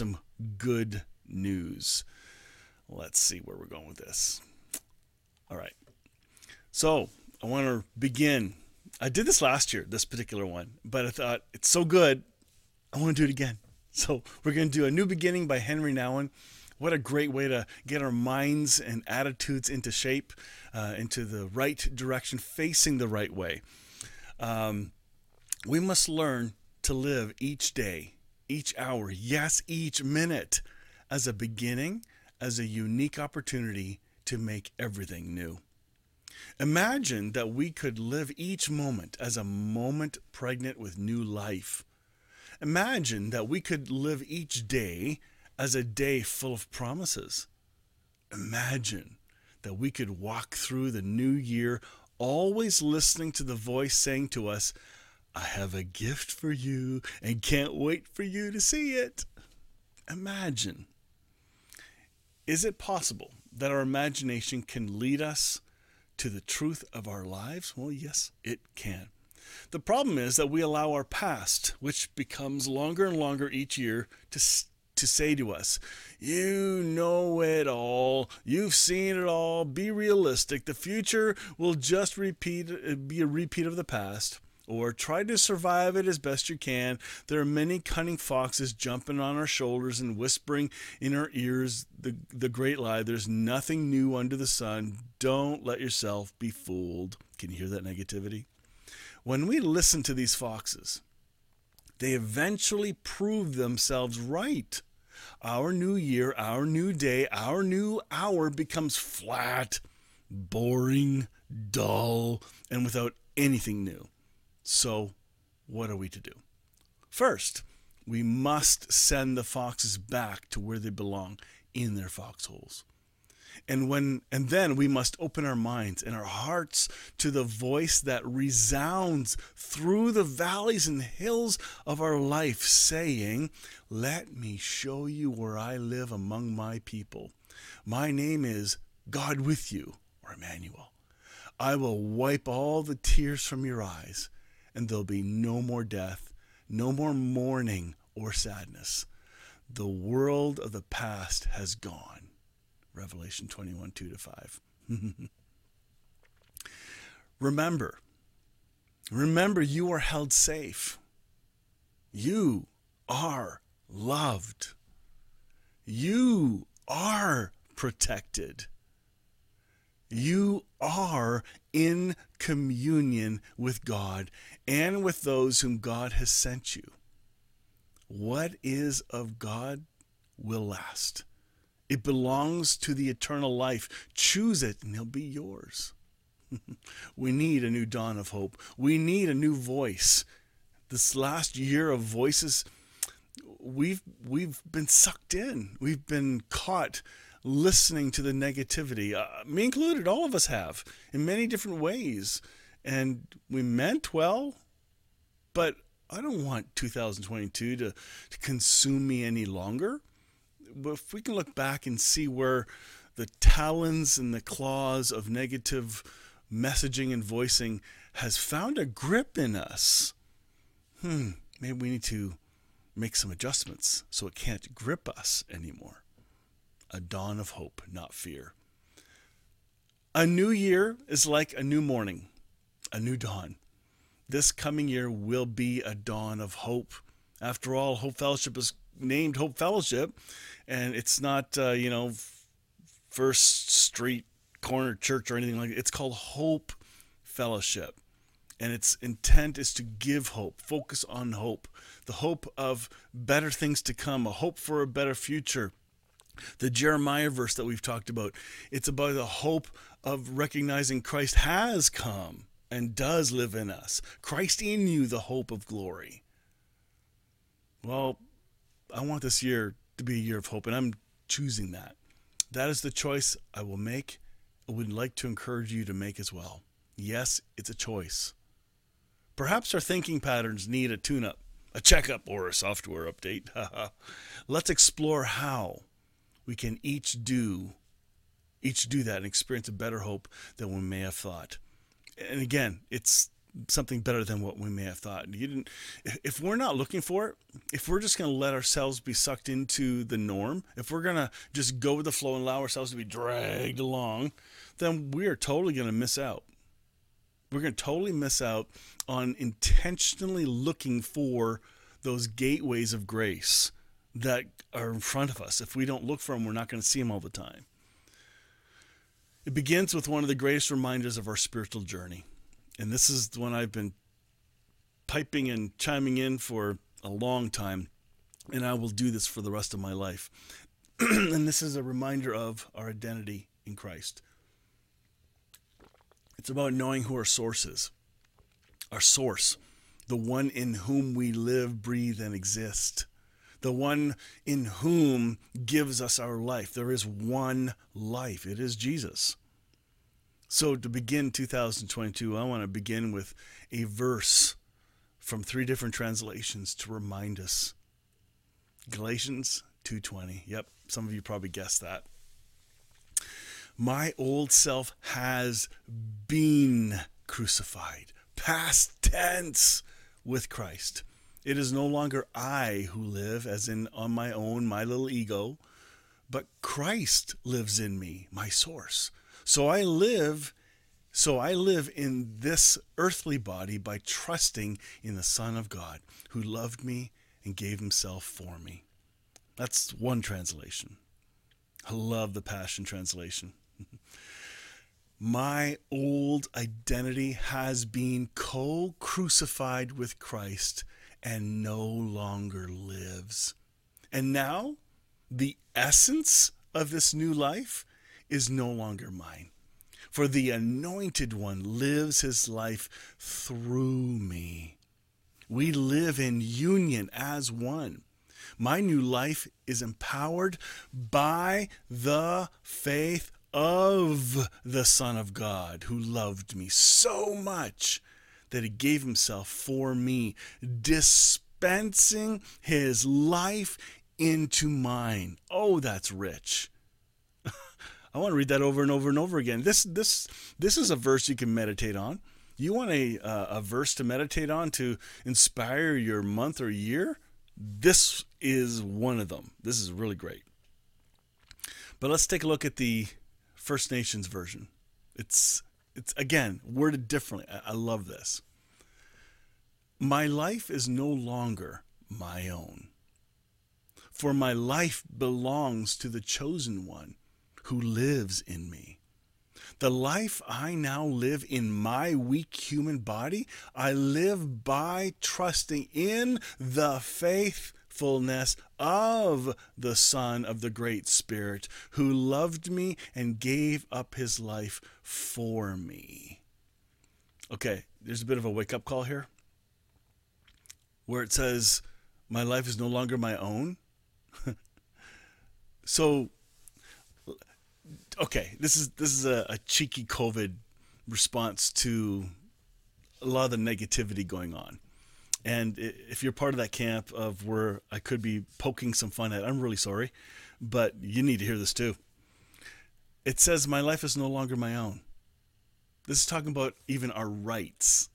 some good news. Let's see where we're going with this. All right. So I want to begin. I did this last year, this particular one, but I thought it's so good, I want to do it again. So we're going to do a new beginning by Henri Nouwen. What a great way to get our minds and attitudes into shape, uh, into the right direction, facing the right way. Um, we must learn to live each day, each hour, yes, each minute as a beginning, as a unique opportunity to make everything new. Imagine that we could live each moment as a moment pregnant with new life. Imagine that we could live each day as a day full of promises. Imagine that we could walk through the new year always listening to the voice saying to us, I have a gift for you and can't wait for you to see it. Imagine. Is it possible that our imagination can lead us to the truth of our lives? Well, yes, it can. The problem is that we allow our past, which becomes longer and longer each year, to to say to us, You know it all. You've seen it all. Be realistic. The future will just repeat, be a repeat of the past or try to survive it as best you can. There are many cunning foxes jumping on our shoulders and whispering in our ears the, the great lie there's nothing new under the sun. Don't let yourself be fooled. Can you hear that negativity? When we listen to these foxes, they eventually prove themselves right. Our new year, our new day, our new hour becomes flat, boring, dull, and without anything new. So, what are we to do? First, we must send the foxes back to where they belong in their foxholes. And when and then we must open our minds and our hearts to the voice that resounds through the valleys and hills of our life saying, "Let me show you where I live among my people. My name is God with you, or Emmanuel. I will wipe all the tears from your eyes." And there'll be no more death, no more mourning or sadness. The world of the past has gone. Revelation 21 2 to 5. remember, remember, you are held safe. You are loved. You are protected. You are in communion with God and with those whom God has sent you. What is of God will last. It belongs to the eternal life. Choose it and it'll be yours. we need a new dawn of hope. We need a new voice. This last year of voices, we've we've been sucked in. We've been caught listening to the negativity. Uh, me included, all of us have in many different ways. And we meant well, but I don't want 2022 to, to consume me any longer. But if we can look back and see where the talons and the claws of negative messaging and voicing has found a grip in us, hmm, maybe we need to make some adjustments so it can't grip us anymore a dawn of hope, not fear. A new year is like a new morning, a new dawn. This coming year will be a dawn of hope. After all, Hope Fellowship is named Hope Fellowship, and it's not, uh, you know, First Street Corner Church or anything like that. It's called Hope Fellowship. And its intent is to give hope, focus on hope, the hope of better things to come, a hope for a better future, the Jeremiah verse that we've talked about. It's about the hope of recognizing Christ has come and does live in us. Christ in you, the hope of glory. Well, I want this year to be a year of hope, and I'm choosing that. That is the choice I will make. I would like to encourage you to make as well. Yes, it's a choice. Perhaps our thinking patterns need a tune up, a checkup, or a software update. Let's explore how we can each do each do that and experience a better hope than we may have thought. And again, it's something better than what we may have thought. You didn't. If we're not looking for it, if we're just going to let ourselves be sucked into the norm, if we're going to just go with the flow and allow ourselves to be dragged along, then we are totally going to miss out. We're going to totally miss out on intentionally looking for those gateways of grace that are in front of us. If we don't look for them, we're not going to see them all the time. It begins with one of the greatest reminders of our spiritual journey. And this is the one I've been piping and chiming in for a long time. And I will do this for the rest of my life. and this is a reminder of our identity in Christ. It's about knowing who our source is. Our source, the one in whom we live, breathe, and exist the one in whom gives us our life. There is one life, it is Jesus. So, to begin 2022, I want to begin with a verse from three different translations to remind us. Galatians 2:20. Yep, some of you probably guessed that. My old self has been crucified. Past tense with Christ. It is no longer I who live, as in on my own, my little ego, but Christ lives in me, my source. So I live so I live in this earthly body by trusting in the Son of God who loved me and gave himself for me. That's one translation. I love the Passion Translation. My old identity has been co crucified with Christ and no longer lives. And now, the essence of this new life is no longer mine. For the anointed one lives his life through me. We live in union as one. My new life is empowered by the faith of the Son of God who loved me so much that he gave himself for me, dispensing his life into mine. Oh, that's rich. I want to read that over and over and over again. This this this is a verse you can meditate on. You want a uh, a verse to meditate on to inspire your month or year? This is one of them. This is really great. But let's take a look at the First Nations version. It's it's again worded differently. I, I love this. My life is no longer my own, for my life belongs to the chosen one who lives in me. The life I now live in my weak human body, I live by trusting in the faithfulness of the Son of the Great Spirit who loved me and gave up his life for me. Okay, there's a bit of a wake up call here where it says, My life is no longer my own. so, okay, this is this is a, a cheeky COVID response to a lot of the negativity going on. And if you're part of that camp of where I could be poking some fun at, I'm really sorry, but you need to hear this too. It says, My life is no longer my own. This is talking about even our rights.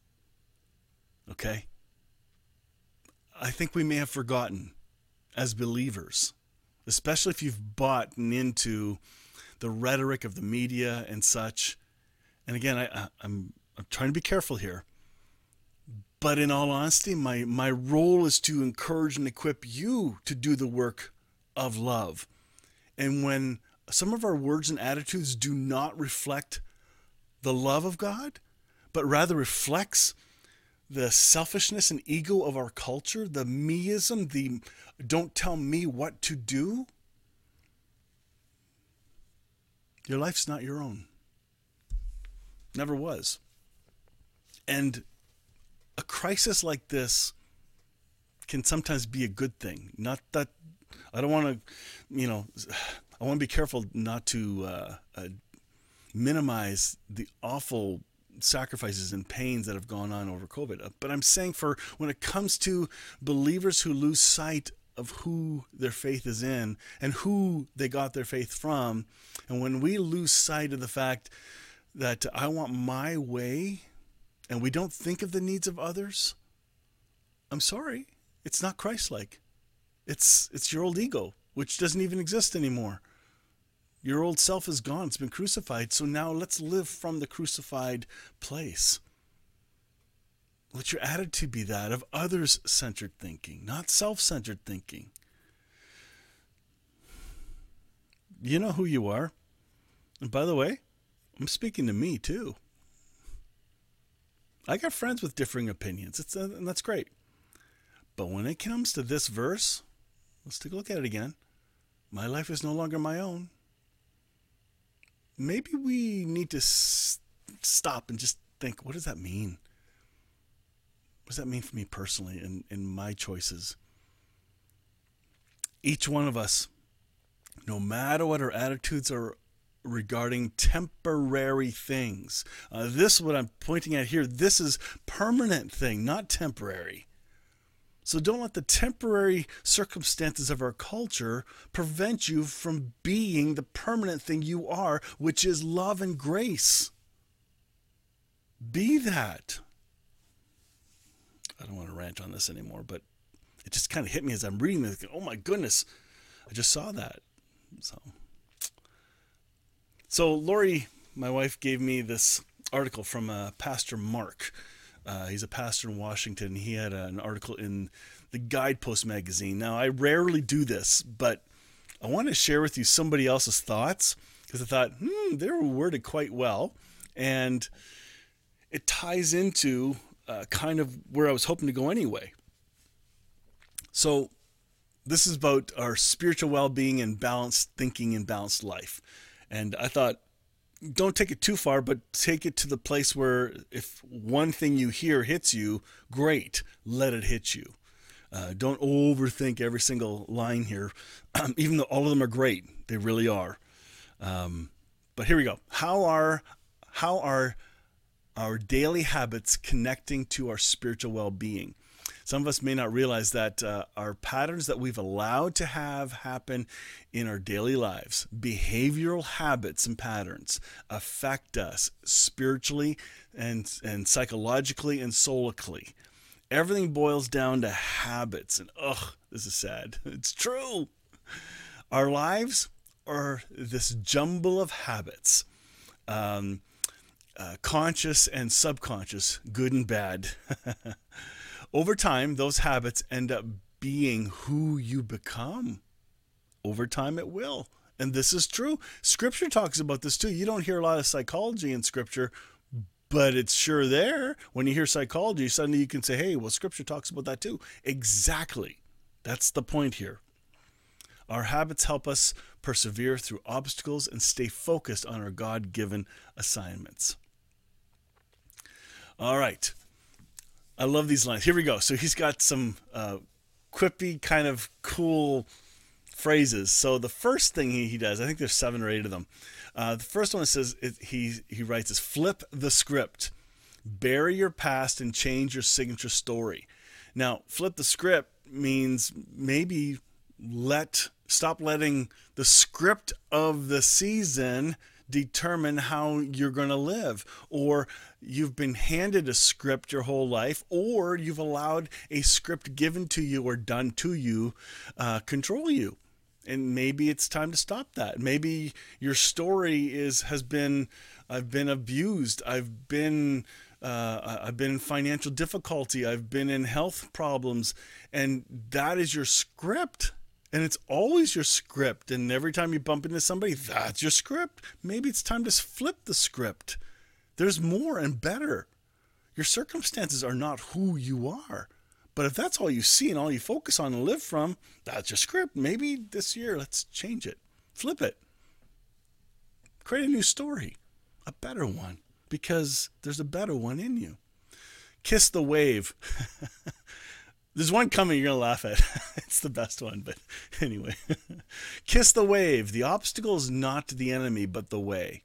Okay? I think we may have forgotten as believers, especially if you've bought into the rhetoric of the media and such. And again, I, am I'm, I'm trying to be careful here. But in all honesty, my, my role is to encourage and equip you to do the work of love. And when some of our words and attitudes do not reflect the love of God, but rather reflects the selfishness and ego of our culture, the meism, the don't tell me what to do, your life's not your own. Never was. And a crisis like this can sometimes be a good thing. Not that I don't want to, you know, I want to be careful not to uh, uh, minimize the awful sacrifices and pains that have gone on over COVID. Uh, but I'm saying for when it comes to believers who lose sight of who their faith is in and who they got their faith from, and when we lose sight of the fact that I want my way and we don't think of the needs of others, I'm sorry, it's not Christ-like. It's it's your old ego, which doesn't even exist anymore. Your old self is gone. It's been crucified. So now let's live from the crucified place. Let your attitude be that of others centered thinking, not self centered thinking. You know who you are. And by the way, I'm speaking to me too. I got friends with differing opinions, it's, uh, and that's great. But when it comes to this verse, let's take a look at it again. My life is no longer my own. Maybe we need to s- stop and just think what does that mean? What does that mean for me personally and in, in my choices? Each one of us, no matter what our attitudes are regarding temporary things. Uh, this, what I'm pointing at here, this is permanent thing, not temporary. So don't let the temporary circumstances of our culture prevent you from being the permanent thing you are, which is love and grace. Be that. I don't want to rant on this anymore, but it just kind of hit me as I'm reading this. Oh my goodness, I just saw that. So, so Lori, my wife, gave me this article from uh, Pastor Mark uh, he's a pastor in Washington. He had an article in the Guidepost magazine. Now, I rarely do this, but I want to share with you somebody else's thoughts because I thought, hmm, they were worded quite well. And it ties into uh, kind of where I was hoping to go anyway. So, this is about our spiritual well being and balanced thinking and balanced life. And I thought don't take it too far, but take it to the place where if one thing you hear hits you, great, let it hit you. Uh, don't overthink every single line here, even though all of them are great. They really are. Um, but here we go. How are how are our daily habits connecting to our spiritual well-being? Some of us may not realize that uh, our patterns that we've allowed to have happen in our daily lives, behavioral habits and patterns, affect us spiritually and, and psychologically and soulically. Everything boils down to habits. And ugh, this is sad. It's true. Our lives are this jumble of habits. Um, uh, conscious and subconscious, good and bad. Over time, those habits end up being who you become. Over time, it will. And this is true. Scripture talks about this too. You don't hear a lot of psychology in Scripture, but it's sure there. When you hear psychology, suddenly you can say, hey, well, Scripture talks about that too. Exactly. That's the point here. Our habits help us persevere through obstacles and stay focused on our God given assignments. All right. I love these lines. Here we go. So he's got some uh, quippy, kind of cool phrases. So the first thing he, he does, I think there's seven or eight of them. Uh, the first one says it, he he writes is flip the script, bury your past and change your signature story. Now, flip the script means maybe let stop letting the script of the season determine how you're going to live. Or you've been handed a script your whole life or you've allowed a script given to you or done to you uh, control you. And maybe it's time to stop that. Maybe your story is has been i've been abused. I've been uh, I've been in financial difficulty. I've been in health problems. And that is your script and it's always your script and every time you bump into somebody that's your script. Maybe it's time to flip the script. There's more and better. Your circumstances are not who you are. But if that's all you see and all you focus on and live from that's your script. Maybe this year let's change it. Flip it. Create a new story. A better one. Because there's a better one in you. Kiss the wave There's one coming you're going to laugh at. it's the best one, but anyway. Kiss the wave. The obstacle is not the enemy, but the way.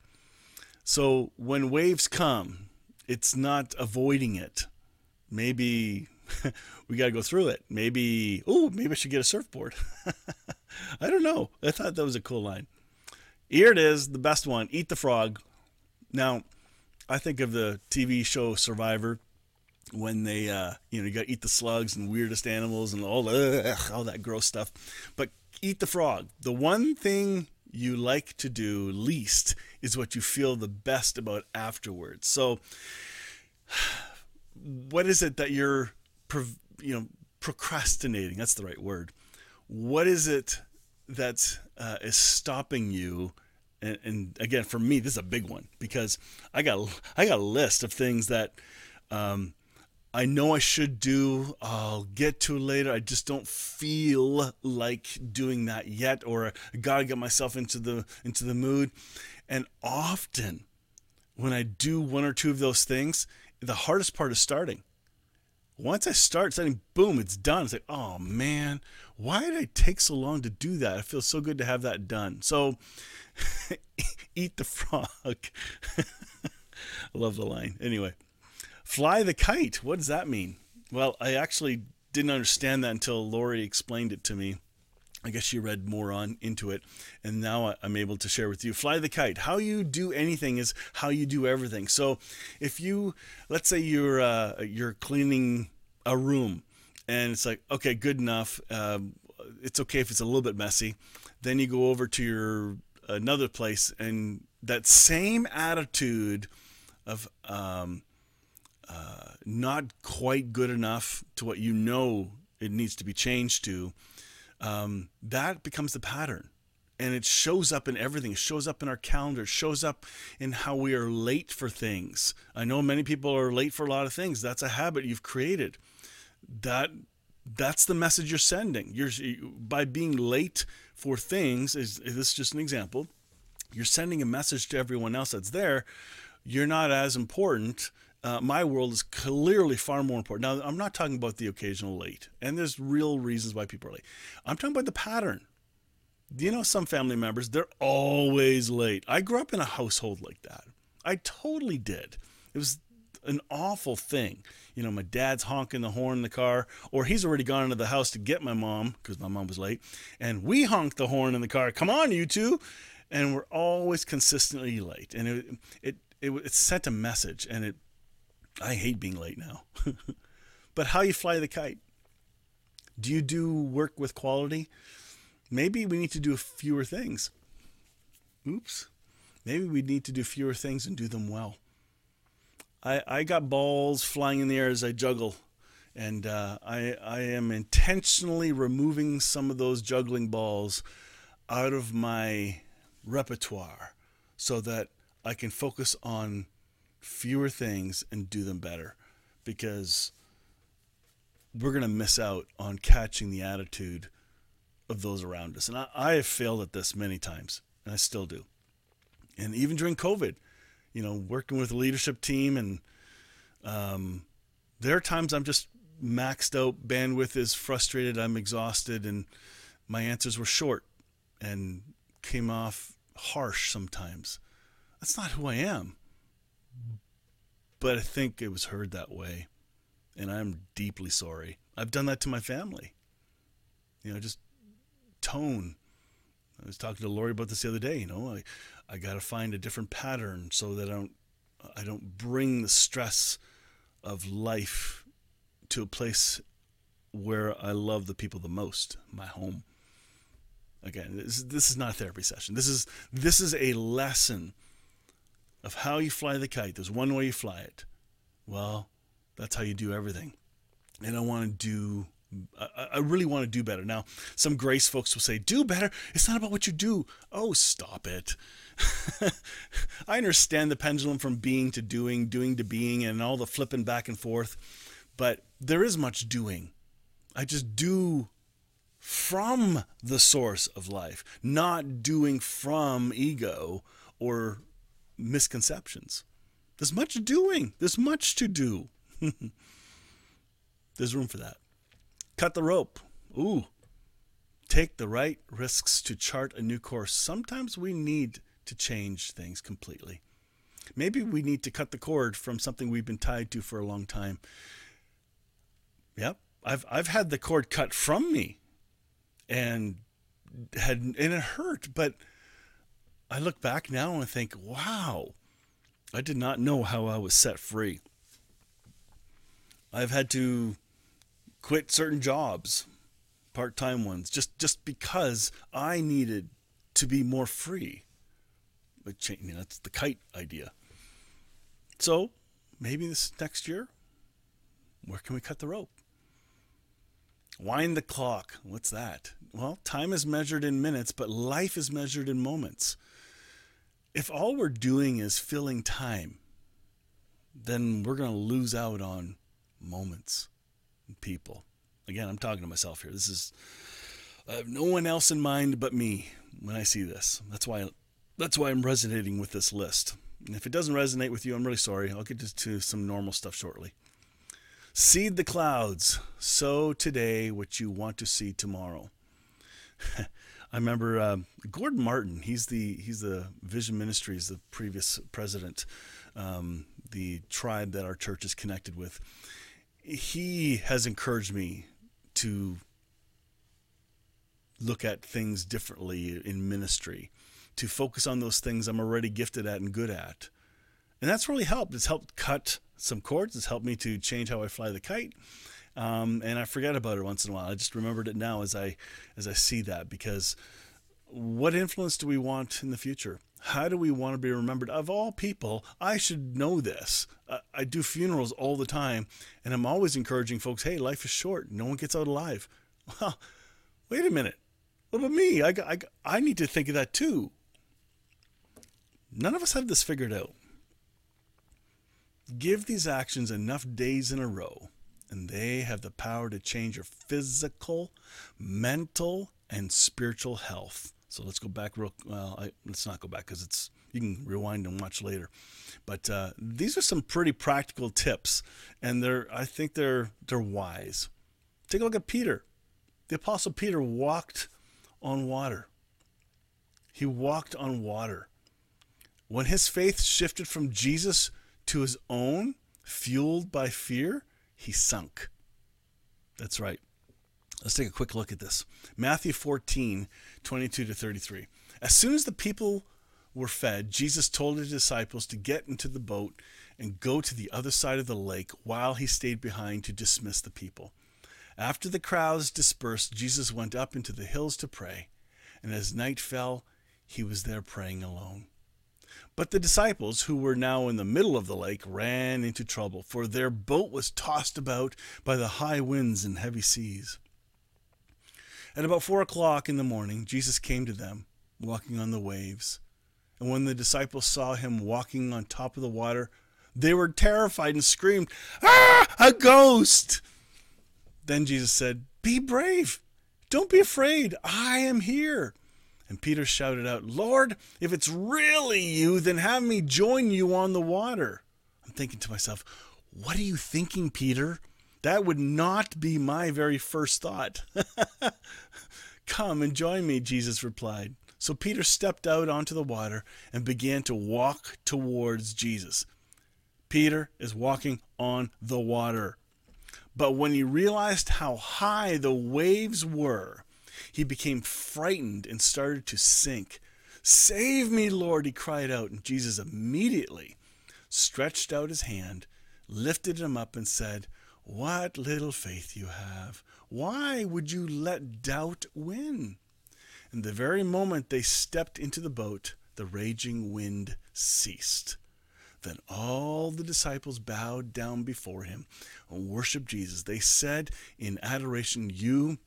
So when waves come, it's not avoiding it. Maybe we got to go through it. Maybe, oh, maybe I should get a surfboard. I don't know. I thought that was a cool line. Here it is, the best one Eat the frog. Now, I think of the TV show Survivor when they, uh, you know, you got to eat the slugs and weirdest animals and all, ugh, all that gross stuff. But eat the frog. The one thing you like to do least is what you feel the best about afterwards. So, what is it that you're, you know, procrastinating? That's the right word. What is it that uh, is stopping you? And, and, again, for me, this is a big one because I got I got a list of things that um, I know I should do. I'll get to it later. I just don't feel like doing that yet, or I gotta get myself into the into the mood. And often, when I do one or two of those things, the hardest part is starting. Once I start setting, boom, it's done. It's like, oh man, why did I take so long to do that? It feels so good to have that done. So, eat the frog. I love the line. Anyway, fly the kite. What does that mean? Well, I actually didn't understand that until Lori explained it to me. I guess she read more on into it, and now I'm able to share with you. Fly the kite. How you do anything is how you do everything. So, if you, let's say you're uh, you're cleaning a room, and it's like, okay, good enough. Um, it's okay if it's a little bit messy. Then you go over to your another place, and that same attitude of um, uh, not quite good enough to what you know it needs to be changed to um, that becomes the pattern. And it shows up in everything. It shows up in our calendar. It shows up in how we are late for things. I know many people are late for a lot of things. That's a habit you've created. That that's the message you're sending. You're by being late for things. Is this is just an example? You're sending a message to everyone else that's there. You're not as important uh, my world is clearly far more important. Now, I'm not talking about the occasional late, and there's real reasons why people are late. I'm talking about the pattern. Do you know some family members, they're always late? I grew up in a household like that. I totally did. It was an awful thing. You know, my dad's honking the horn in the car, or he's already gone into the house to get my mom because my mom was late, and we honk the horn in the car. Come on, you two, and we're always consistently late, and it it it, it sent a message, and it I hate being late now. but how you fly the kite? Do you do work with quality? Maybe we need to do fewer things. Oops. Maybe we need to do fewer things and do them well. I, I got balls flying in the air as I juggle, and uh, I, I am intentionally removing some of those juggling balls out of my repertoire so that I can focus on fewer things and do them better because we're going to miss out on catching the attitude of those around us. And I, I, have failed at this many times, and I still do. And even during COVID, you know, working with a leadership team, and um, there are times I'm just maxed out, bandwidth is frustrated, I'm exhausted, and my answers were short and came off harsh sometimes. That's not who I am but I think it was heard that way. And I'm deeply sorry. I've done that to my family. You know, just tone. I was talking to Lori about this the other day. You know, I, I got to find a different pattern so that I don't, I don't bring the stress of life to a place where I love the people the most, my home. Again, this, this is not a therapy session. This is this is a lesson of how you fly the kite. There's one way you fly it. Well, that's how you do everything. And I want to do I, really want to do better. Now, some grace folks will say, do better. It's not about what you do. Oh, stop it. I understand the pendulum from being to doing, doing to being, and all the flipping back and forth, but there is much doing. I just do from the source of life, not doing from ego or misconceptions. There's much doing, there's much to do. there's room for that. Cut the rope. Ooh. Take the right risks to chart a new course. Sometimes we need to change things completely. Maybe we need to cut the cord from something we've been tied to for a long time. Yep, I've I've had the cord cut from me, and had and it hurt, but I look back now and think, wow, I did not know how I was set free. I've had to quit certain jobs, part-time ones, just just because I needed to be more free. But you know, that's the kite idea. So maybe this next year, where can we cut the rope? Wind the clock. What's that? Well, time is measured in minutes, but life is measured in moments. If all we're doing is filling time, then we're going to lose out on moments and people. Again, I'm talking to myself here. This is I have no one else in mind but me when I see this. That's why that's why I'm resonating with this list. And if it doesn't resonate with you, I'm really sorry. I'll get to some normal stuff shortly. Seed the clouds, sow today what you want to see tomorrow. I remember uh, Gordon Martin. He's the he's the Vision Ministries, the previous president, um, the tribe that our church is connected with. He has encouraged me to look at things differently in ministry, to focus on those things I'm already gifted at and good at. And that's really helped. It's helped cut some cords. It's helped me to change how I fly the kite. Um, and I forget about it once in a while. I just remembered it now as I as I see that because what influence do we want in the future? How do we want to be remembered? Of all people, I should know this. Uh, I do funerals all the time, and I'm always encouraging folks, hey, life is short. No one gets out alive. Well, wait a minute. What about me? I, I, I need to think of that too. None of us have this figured out. Give these actions enough days in a row, and they have the power to change your physical, mental, and spiritual health. So let's go back real. Well, I, let's not go back because it's you can rewind and watch later. But uh, these are some pretty practical tips, and they're I think they're they're wise. Take a look at Peter. The apostle Peter walked on water. He walked on water. When his faith shifted from Jesus to his own, fueled by fear, he sunk. That's right. Let's take a quick look at this. Matthew 14, 22 to 33. As soon as the people were fed, Jesus told his disciples to get into the boat and go to the other side of the lake while he stayed behind to dismiss the people. After the crowds dispersed, Jesus went up into the hills to pray, and as night fell, he was there praying alone. But the disciples, who were now in the middle of the lake, ran into trouble, for their boat was tossed about by the high winds and heavy seas. At about four o'clock in the morning, Jesus came to them, walking on the waves. And when the disciples saw him walking on top of the water, they were terrified and screamed, Ah, a ghost! Then Jesus said, Be brave. Don't be afraid. I am here. And Peter shouted out, Lord, if it's really you, then have me join you on the water. I'm thinking to myself, What are you thinking, Peter? That would not be my very first thought. Come and join me, Jesus replied. So Peter stepped out onto the water and began to walk towards Jesus. Peter is walking on the water. But when he realized how high the waves were, he became frightened and started to sink. Save me, Lord, he cried out. And Jesus immediately stretched out his hand, lifted him up, and said, What little faith you have! Why would you let doubt win? And the very moment they stepped into the boat, the raging wind ceased. Then all the disciples bowed down before him and worshiped Jesus. They said in adoration, You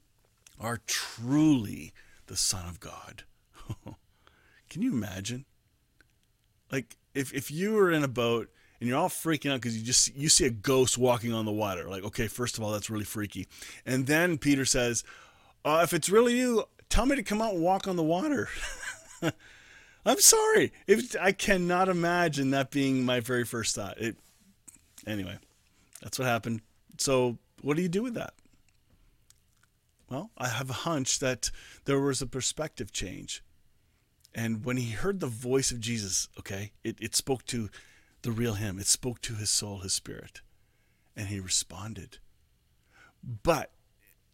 are truly the Son of God. Can you imagine? Like if, if you were in a boat and you're all freaking out because you just you see a ghost walking on the water. Like, okay, first of all, that's really freaky. And then Peter says, uh, if it's really you, tell me to come out and walk on the water. I'm sorry. If I cannot imagine that being my very first thought. It anyway, that's what happened. So what do you do with that? Well, I have a hunch that there was a perspective change. And when he heard the voice of Jesus, okay, it, it spoke to the real him. It spoke to his soul, his spirit. And he responded. But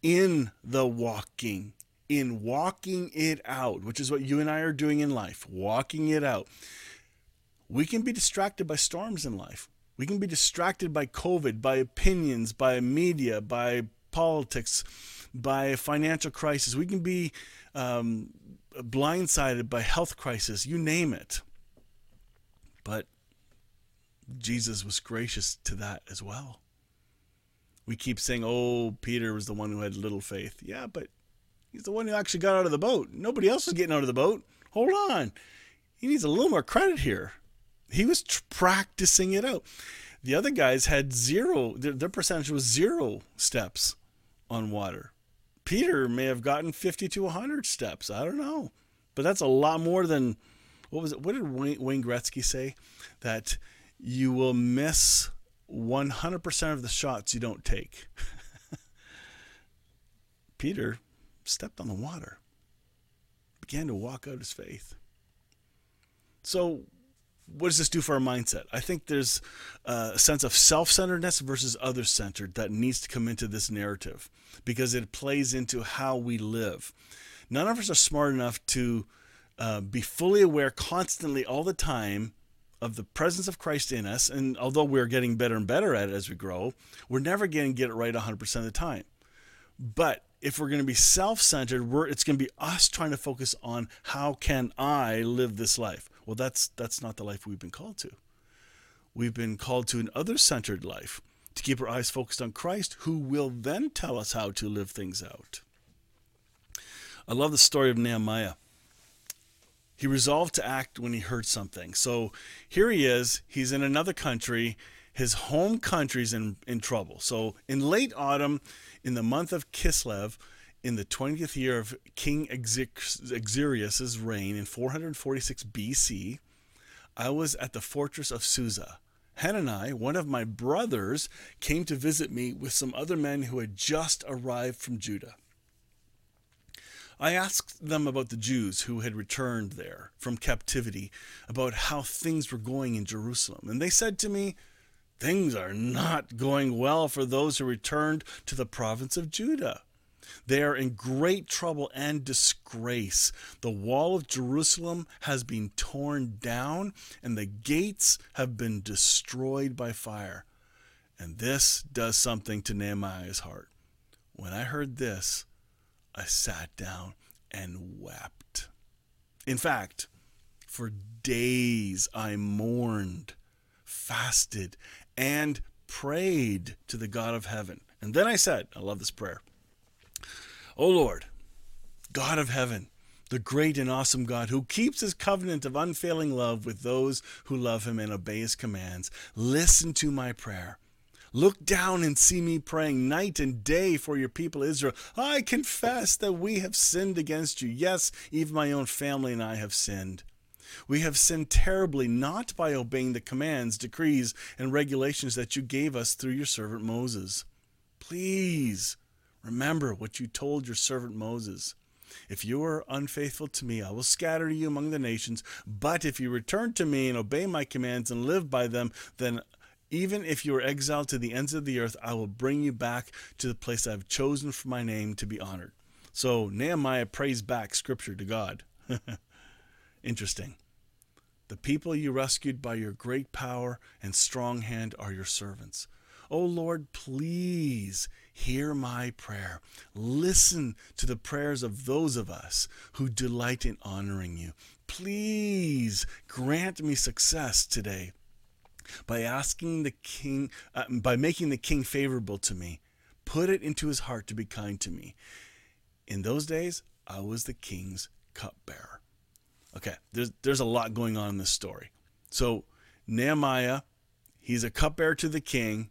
in the walking, in walking it out, which is what you and I are doing in life, walking it out, we can be distracted by storms in life. We can be distracted by COVID, by opinions, by media, by politics, by a financial crisis. We can be um, blindsided by health crisis, you name it. But Jesus was gracious to that as well. We keep saying, oh, Peter was the one who had little faith. Yeah, but he's the one who actually got out of the boat. Nobody else was getting out of the boat. Hold on. He needs a little more credit here. He was tr- practicing it out. The other guys had zero, their, their percentage was zero steps on water. Peter may have gotten 50 to 100 steps. I don't know. But that's a lot more than what was it? What did Wayne, Wayne Gretzky say? That you will miss 100% of the shots you don't take. Peter stepped on the water, began to walk out his faith. So, what does this do for our mindset? I think there's a sense of self centeredness versus other centered that needs to come into this narrative because it plays into how we live. None of us are smart enough to uh, be fully aware constantly all the time of the presence of Christ in us. And although we're getting better and better at it as we grow, we're never going to get it right 100% of the time. But if we're going to be self-centered, it's going to be us trying to focus on how can I live this life. Well, that's that's not the life we've been called to. We've been called to an other-centered life to keep our eyes focused on Christ, who will then tell us how to live things out. I love the story of Nehemiah. He resolved to act when he heard something. So here he is. He's in another country. His home country's in, in trouble. So in late autumn, in the month of Kislev, in the 20th year of King Exerius' reign in 446 BC, I was at the fortress of Susa. Hanani, one of my brothers, came to visit me with some other men who had just arrived from Judah. I asked them about the Jews who had returned there from captivity, about how things were going in Jerusalem. And they said to me, Things are not going well for those who returned to the province of Judah. They are in great trouble and disgrace. The wall of Jerusalem has been torn down, and the gates have been destroyed by fire. And this does something to Nehemiah's heart. When I heard this, I sat down and wept. In fact, for days I mourned, fasted, and prayed to the God of heaven. And then I said, I love this prayer. O Lord, God of heaven, the great and awesome God who keeps his covenant of unfailing love with those who love him and obey his commands, listen to my prayer. Look down and see me praying night and day for your people Israel. I confess that we have sinned against you. Yes, even my own family and I have sinned. We have sinned terribly, not by obeying the commands, decrees, and regulations that you gave us through your servant Moses. Please remember what you told your servant Moses. If you are unfaithful to me, I will scatter you among the nations. But if you return to me and obey my commands and live by them, then even if you are exiled to the ends of the earth, I will bring you back to the place I have chosen for my name to be honored. So Nehemiah prays back scripture to God. Interesting. The people you rescued by your great power and strong hand are your servants. O oh Lord, please hear my prayer. Listen to the prayers of those of us who delight in honoring you. Please grant me success today by asking the king, uh, by making the king favorable to me. Put it into his heart to be kind to me. In those days, I was the king's cupbearer. Okay, there's there's a lot going on in this story. So Nehemiah, he's a cupbearer to the king.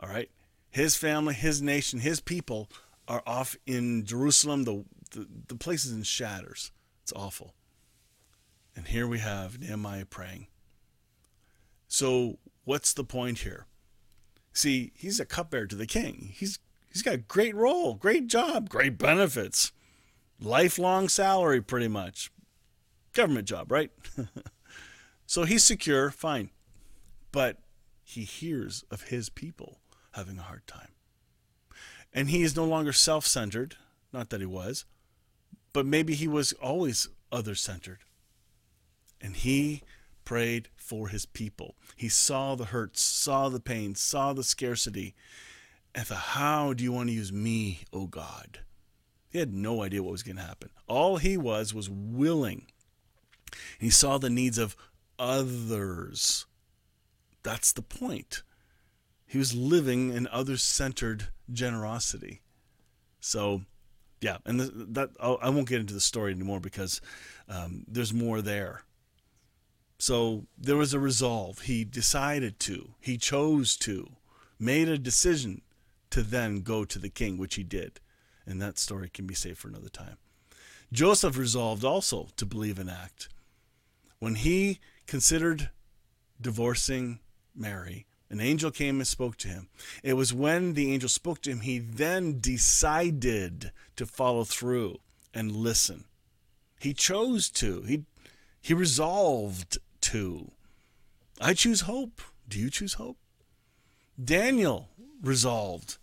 All right, his family, his nation, his people are off in Jerusalem. The the, the place is in shatters. It's awful. And here we have Nehemiah praying. So what's the point here? See, he's a cupbearer to the king. He's he's got a great role, great job, great benefits, lifelong salary, pretty much. Government job, right? so he's secure, fine. But he hears of his people having a hard time. And he is no longer self centered, not that he was, but maybe he was always other centered. And he prayed for his people. He saw the hurts, saw the pain, saw the scarcity, and thought, How do you want to use me, O God? He had no idea what was going to happen. All he was was willing. He saw the needs of others. That's the point. He was living in other centered generosity. So, yeah, and that I'll, I will not get into the story anymore because um, there's more there. So there was a resolve. He decided to, he chose to, made a decision to then go to the king, which he did. And that story can be saved for another time. Joseph resolved also to believe and act. When he considered divorcing Mary, an angel came and spoke to him. It was when the angel spoke to him, he then decided to follow through and listen. He chose to. He he resolved to. I choose hope. Do you choose hope? Daniel resolved.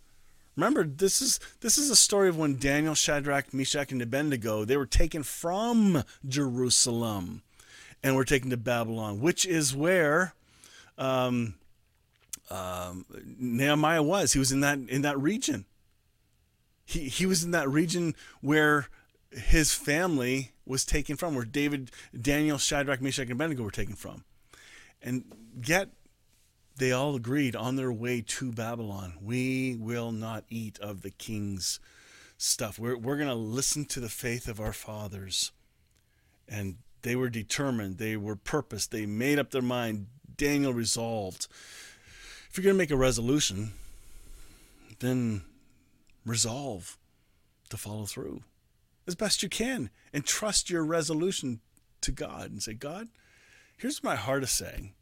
Remember, this is this is a story of when Daniel, Shadrach, Meshach, and Abednego they were taken from Jerusalem and were taken to Babylon, which is where um, um, Nehemiah was. He was in that in that region. He he was in that region where his family was taken from, where David, Daniel, Shadrach, Meshach, and Abednego were taken from. And yet they all agreed on their way to Babylon, we will not eat of the king's stuff. We're, we're going to listen to the faith of our fathers. And they were determined, they were purposed, they made up their mind. Daniel resolved. You're going to make a resolution, then resolve to follow through as best you can and trust your resolution to God and say, God, here's my heart is saying.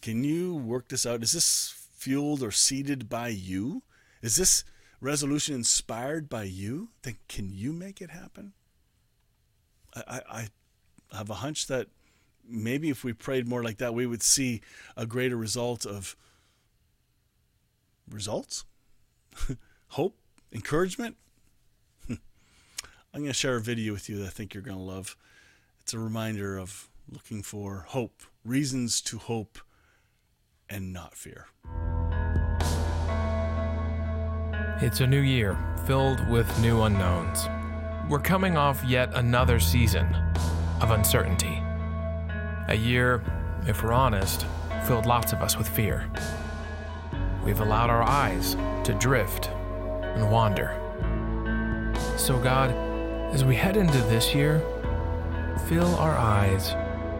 Can you work this out? Is this fueled or seeded by you? Is this resolution inspired by you? Then can you make it happen? I, I, I have a hunch that maybe if we prayed more like that, we would see a greater result of results, hope, encouragement, I'm going to share a video with you that I think you're going to love. It's a reminder of looking for hope, reasons to hope and not fear. It's a new year filled with new unknowns. We're coming off yet another season of uncertainty. A year, if we're honest, filled lots of us with fear. We've allowed our eyes to drift and wander. So, God, as we head into this year, fill our eyes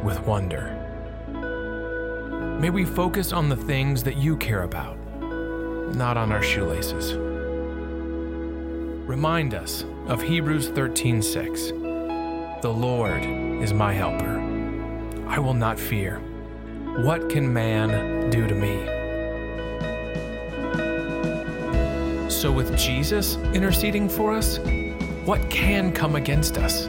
with wonder. May we focus on the things that you care about, not on our shoelaces. Remind us of Hebrews 13:6. The Lord is my helper. I will not fear. What can man do to me? So with Jesus interceding for us, what can come against us?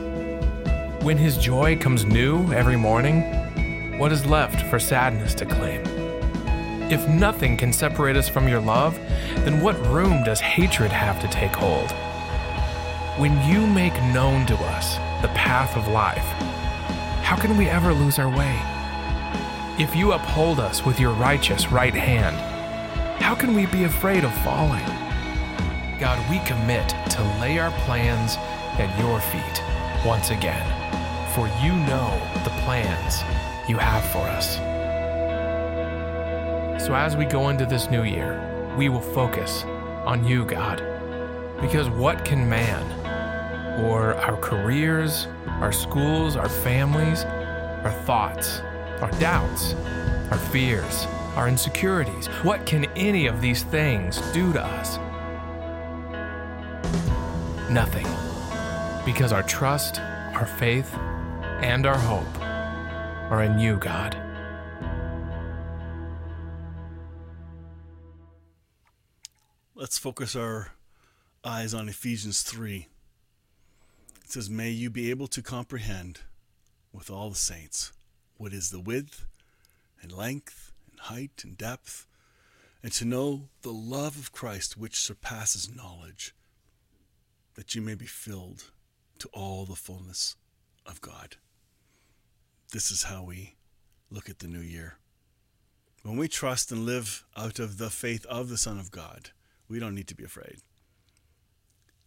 When His joy comes new every morning, what is left for sadness to claim? If nothing can separate us from your love, then what room does hatred have to take hold? When you make known to us the path of life, how can we ever lose our way? If you uphold us with your righteous right hand, how can we be afraid of falling? God, we commit to lay our plans at your feet once again, for you know the plans you have for us. So as we go into this new year, we will focus on you, God, because what can man, or our careers, our schools, our families, our thoughts, our doubts, our fears, our insecurities, what can any of these things do to us? Nothing. Because our trust, our faith, and our hope are in you, God. Let's focus our eyes on Ephesians 3. It says, May you be able to comprehend with all the saints what is the width and length and height and depth, and to know the love of Christ which surpasses knowledge that you may be filled to all the fullness of God. This is how we look at the new year. When we trust and live out of the faith of the Son of God, we don't need to be afraid.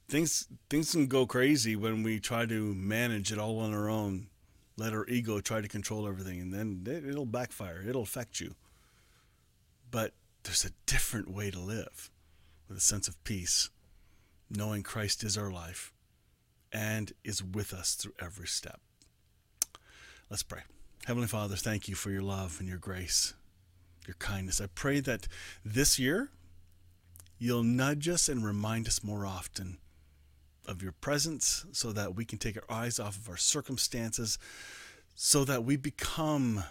Things things can go crazy when we try to manage it all on our own. Let our ego try to control everything, and then it'll backfire. It'll affect you. But there's a different way to live with a sense of peace, knowing Christ is our life and is with us through every step. Let's pray. Heavenly Father, thank you for your love and your grace, your kindness. I pray that this year you'll nudge us and remind us more often of your presence so that we can take our eyes off of our circumstances, so that we become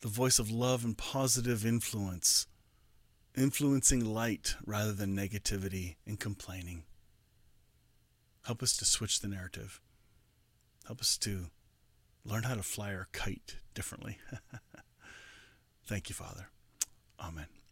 the voice of love and positive influence, influencing light rather than negativity and complaining. Help us to switch the narrative. Help us to learn how to fly our kite differently. Thank you, Father. Amen.